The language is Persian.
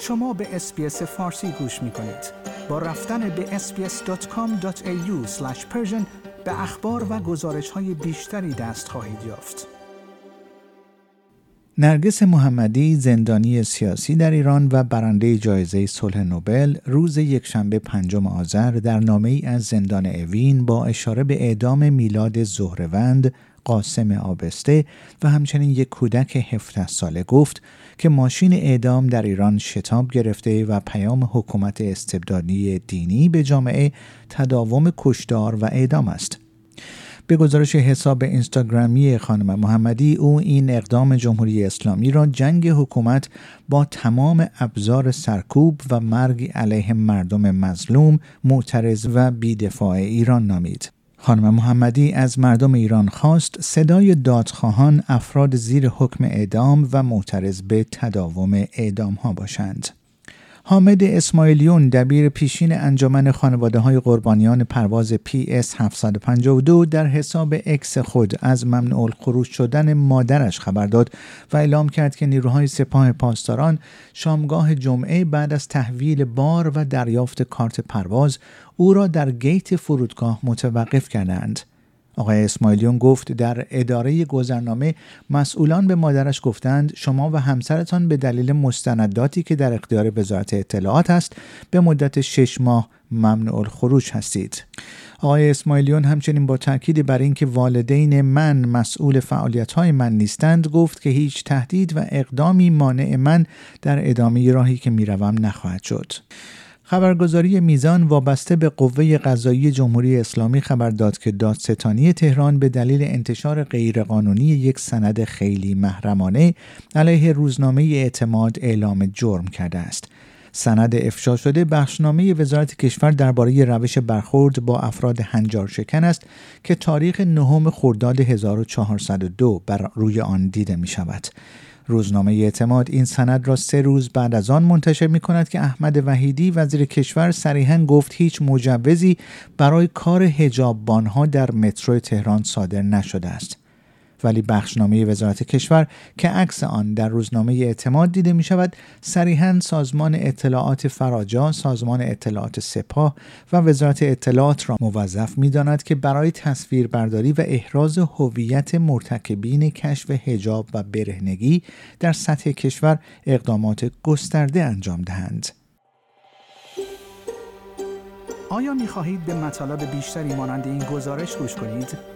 شما به اسپیس فارسی گوش می کنید. با رفتن به sbs.com.au به اخبار و گزارش های بیشتری دست خواهید یافت. نرگس محمدی زندانی سیاسی در ایران و برنده جایزه صلح نوبل روز یکشنبه پنجم آذر در نامه ای از زندان اوین با اشاره به اعدام میلاد زهروند قاسم آبسته و همچنین یک کودک 17 ساله گفت که ماشین اعدام در ایران شتاب گرفته و پیام حکومت استبدادی دینی به جامعه تداوم کشدار و اعدام است. به گزارش حساب اینستاگرامی خانم محمدی او این اقدام جمهوری اسلامی را جنگ حکومت با تمام ابزار سرکوب و مرگ علیه مردم مظلوم، معترض و بیدفاع ایران نامید. خانم محمدی از مردم ایران خواست صدای دادخواهان افراد زیر حکم اعدام و معترض به تداوم اعدام ها باشند. حامد اسماعیلیون دبیر پیشین انجمن خانواده های قربانیان پرواز PS 752 در حساب اکس خود از ممنوع الخروج شدن مادرش خبر داد و اعلام کرد که نیروهای سپاه پاسداران شامگاه جمعه بعد از تحویل بار و دریافت کارت پرواز او را در گیت فرودگاه متوقف کردند. آقای اسماعیلیون گفت در اداره گذرنامه مسئولان به مادرش گفتند شما و همسرتان به دلیل مستنداتی که در اختیار وزارت اطلاعات است به مدت شش ماه ممنوع الخروج هستید. آقای اسماعیلیون همچنین با تاکید بر اینکه والدین من مسئول فعالیت های من نیستند گفت که هیچ تهدید و اقدامی مانع من در ادامه راهی که می‌روم نخواهد شد. خبرگزاری میزان وابسته به قوه قضایی جمهوری اسلامی خبر داد که دادستانی تهران به دلیل انتشار غیرقانونی یک سند خیلی محرمانه علیه روزنامه اعتماد اعلام جرم کرده است. سند افشا شده بخشنامه وزارت کشور درباره روش برخورد با افراد هنجار شکن است که تاریخ نهم خرداد 1402 بر روی آن دیده می شود. روزنامه اعتماد این سند را سه روز بعد از آن منتشر می کند که احمد وحیدی وزیر کشور صریحا گفت هیچ مجوزی برای کار هجاببانها در مترو تهران صادر نشده است. ولی بخشنامه وزارت کشور که عکس آن در روزنامه اعتماد دیده می شود صریحا سازمان اطلاعات فراجا سازمان اطلاعات سپاه و وزارت اطلاعات را موظف می داند که برای تصویربرداری و احراز هویت مرتکبین کشف هجاب و برهنگی در سطح کشور اقدامات گسترده انجام دهند. آیا می خواهید به مطالب بیشتری مانند این گزارش گوش کنید؟